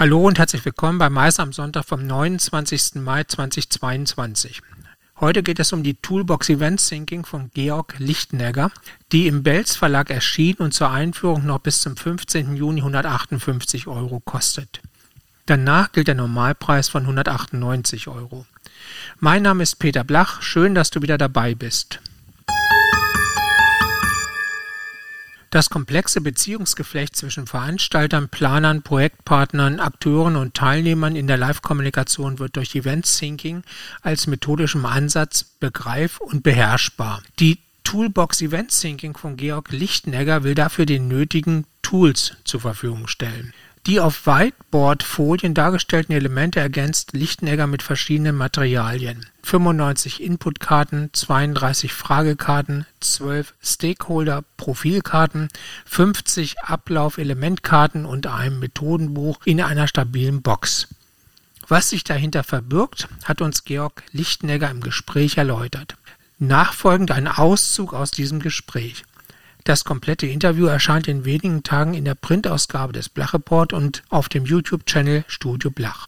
Hallo und herzlich willkommen bei Mais am Sonntag vom 29. Mai 2022. Heute geht es um die Toolbox Event Thinking von Georg Lichtenegger, die im Belz Verlag erschien und zur Einführung noch bis zum 15. Juni 158 Euro kostet. Danach gilt der Normalpreis von 198 Euro. Mein Name ist Peter Blach, schön, dass du wieder dabei bist. Das komplexe Beziehungsgeflecht zwischen Veranstaltern, Planern, Projektpartnern, Akteuren und Teilnehmern in der Live-Kommunikation wird durch Event Thinking als methodischem Ansatz begreif- und beherrschbar. Die Toolbox Event Thinking von Georg Lichtenegger will dafür die nötigen Tools zur Verfügung stellen. Die auf Whiteboard-Folien dargestellten Elemente ergänzt Lichtenegger mit verschiedenen Materialien: 95 Inputkarten, 32 Fragekarten, 12 Stakeholder-Profilkarten, 50 Ablauf-Elementkarten und einem Methodenbuch in einer stabilen Box. Was sich dahinter verbirgt, hat uns Georg Lichtenegger im Gespräch erläutert. Nachfolgend ein Auszug aus diesem Gespräch das komplette Interview erscheint in wenigen Tagen in der Printausgabe des Blach Report und auf dem YouTube-Channel Studio Blach.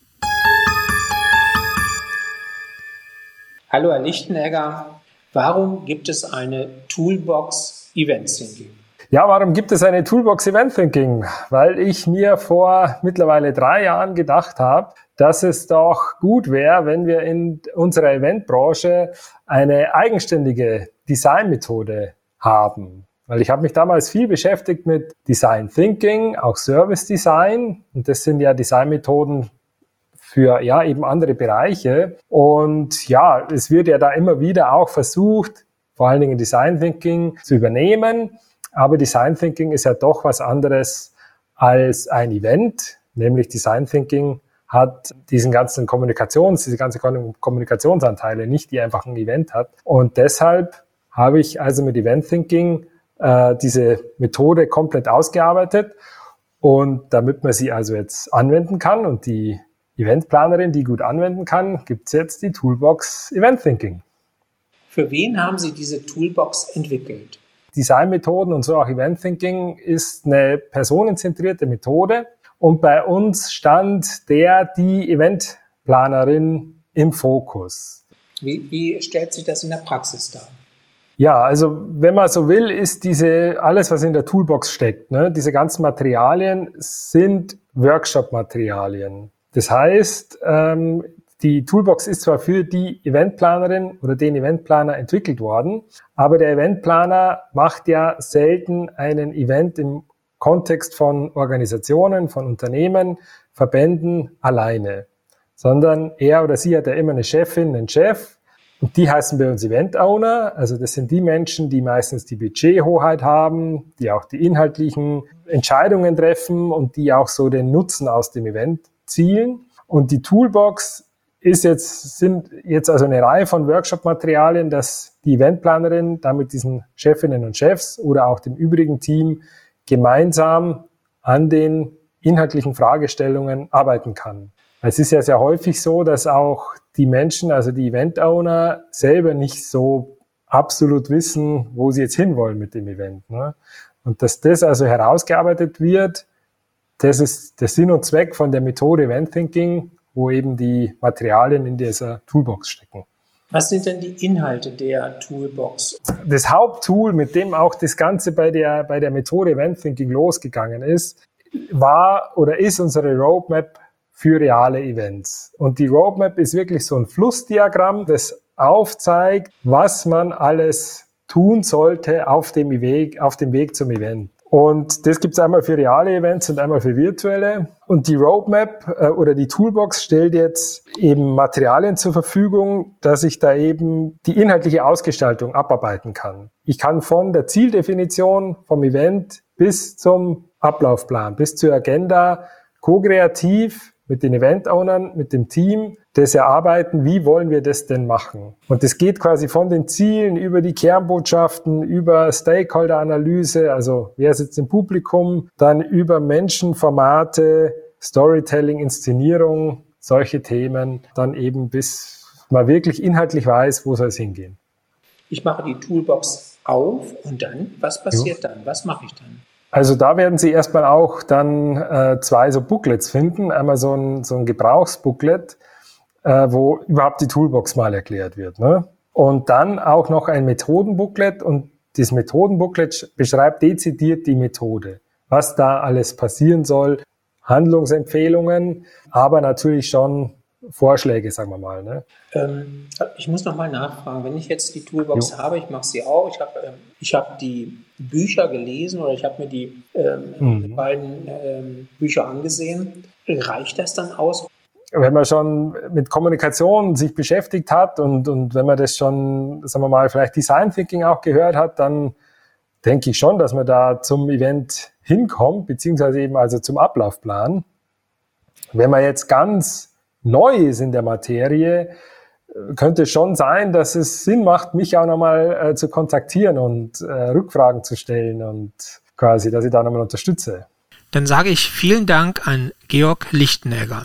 Hallo Herr Lichtenegger, warum gibt es eine Toolbox Event Thinking? Ja, warum gibt es eine Toolbox Event Thinking? Weil ich mir vor mittlerweile drei Jahren gedacht habe, dass es doch gut wäre, wenn wir in unserer Eventbranche eine eigenständige Designmethode haben. Weil ich habe mich damals viel beschäftigt mit Design Thinking, auch Service Design. Und das sind ja Designmethoden für ja eben andere Bereiche. Und ja, es wird ja da immer wieder auch versucht, vor allen Dingen Design Thinking zu übernehmen. Aber Design Thinking ist ja doch was anderes als ein Event, nämlich Design Thinking hat diesen ganzen Kommunikations, diese ganze Kommunikationsanteile nicht, die einfach ein Event hat. Und deshalb habe ich also mit Event Thinking äh, diese Methode komplett ausgearbeitet. Und damit man sie also jetzt anwenden kann und die Eventplanerin die gut anwenden kann, gibt es jetzt die Toolbox Event Thinking. Für wen haben Sie diese Toolbox entwickelt? Designmethoden und so auch Event Thinking ist eine personenzentrierte Methode. Und bei uns stand der, die Eventplanerin im Fokus. Wie, wie stellt sich das in der Praxis dar? Ja, also wenn man so will, ist diese alles, was in der Toolbox steckt, ne, diese ganzen Materialien sind Workshop-Materialien. Das heißt, ähm, die Toolbox ist zwar für die Eventplanerin oder den Eventplaner entwickelt worden, aber der Eventplaner macht ja selten einen Event im Kontext von Organisationen, von Unternehmen, Verbänden alleine, sondern er oder sie hat ja immer eine Chefin, einen Chef, und die heißen bei uns Event Owner. Also das sind die Menschen, die meistens die Budgethoheit haben, die auch die inhaltlichen Entscheidungen treffen und die auch so den Nutzen aus dem Event zielen. Und die Toolbox ist jetzt, sind jetzt also eine Reihe von Workshop-Materialien, dass die Eventplanerin da mit diesen Chefinnen und Chefs oder auch dem übrigen Team gemeinsam an den inhaltlichen Fragestellungen arbeiten kann. Es ist ja sehr häufig so, dass auch die Menschen, also die Event-Owner, selber nicht so absolut wissen, wo sie jetzt hinwollen mit dem Event. Ne? Und dass das also herausgearbeitet wird, das ist der Sinn und Zweck von der Methode Event Thinking, wo eben die Materialien in dieser Toolbox stecken. Was sind denn die Inhalte der Toolbox? Das Haupttool, mit dem auch das Ganze bei der, bei der Methode Event Thinking losgegangen ist, war oder ist unsere Roadmap für reale Events. Und die Roadmap ist wirklich so ein Flussdiagramm, das aufzeigt, was man alles tun sollte auf dem Weg, auf dem Weg zum Event. Und das gibt's einmal für reale Events und einmal für virtuelle. Und die Roadmap äh, oder die Toolbox stellt jetzt eben Materialien zur Verfügung, dass ich da eben die inhaltliche Ausgestaltung abarbeiten kann. Ich kann von der Zieldefinition vom Event bis zum Ablaufplan, bis zur Agenda ko-kreativ mit den Event-Ownern, mit dem Team, das erarbeiten, wie wollen wir das denn machen. Und das geht quasi von den Zielen über die Kernbotschaften, über Stakeholder-Analyse, also wer sitzt im Publikum, dann über Menschenformate, Storytelling, Inszenierung, solche Themen, dann eben bis man wirklich inhaltlich weiß, wo soll es hingehen. Ich mache die Toolbox auf und dann, was passiert ja. dann? Was mache ich dann? Also da werden Sie erstmal auch dann äh, zwei so Booklets finden. Einmal so ein, so ein Gebrauchsbooklet, äh, wo überhaupt die Toolbox mal erklärt wird. Ne? Und dann auch noch ein Methodenbooklet und das Methodenbooklet beschreibt dezidiert die Methode, was da alles passieren soll, Handlungsempfehlungen, aber natürlich schon Vorschläge, sagen wir mal. Ne? Ähm, ich muss noch mal nachfragen, wenn ich jetzt die Toolbox jo. habe, ich mache sie auch, ich habe ähm, ich hab die Bücher gelesen oder ich habe mir die ähm, mhm. beiden ähm, Bücher angesehen, reicht das dann aus? Wenn man schon mit Kommunikation sich beschäftigt hat und, und wenn man das schon, sagen wir mal, vielleicht Design Thinking auch gehört hat, dann denke ich schon, dass man da zum Event hinkommt, beziehungsweise eben also zum Ablaufplan. Wenn man jetzt ganz neu ist in der Materie, könnte schon sein, dass es Sinn macht, mich auch nochmal äh, zu kontaktieren und äh, Rückfragen zu stellen und quasi, dass ich da nochmal unterstütze. Dann sage ich vielen Dank an Georg Lichtenegger.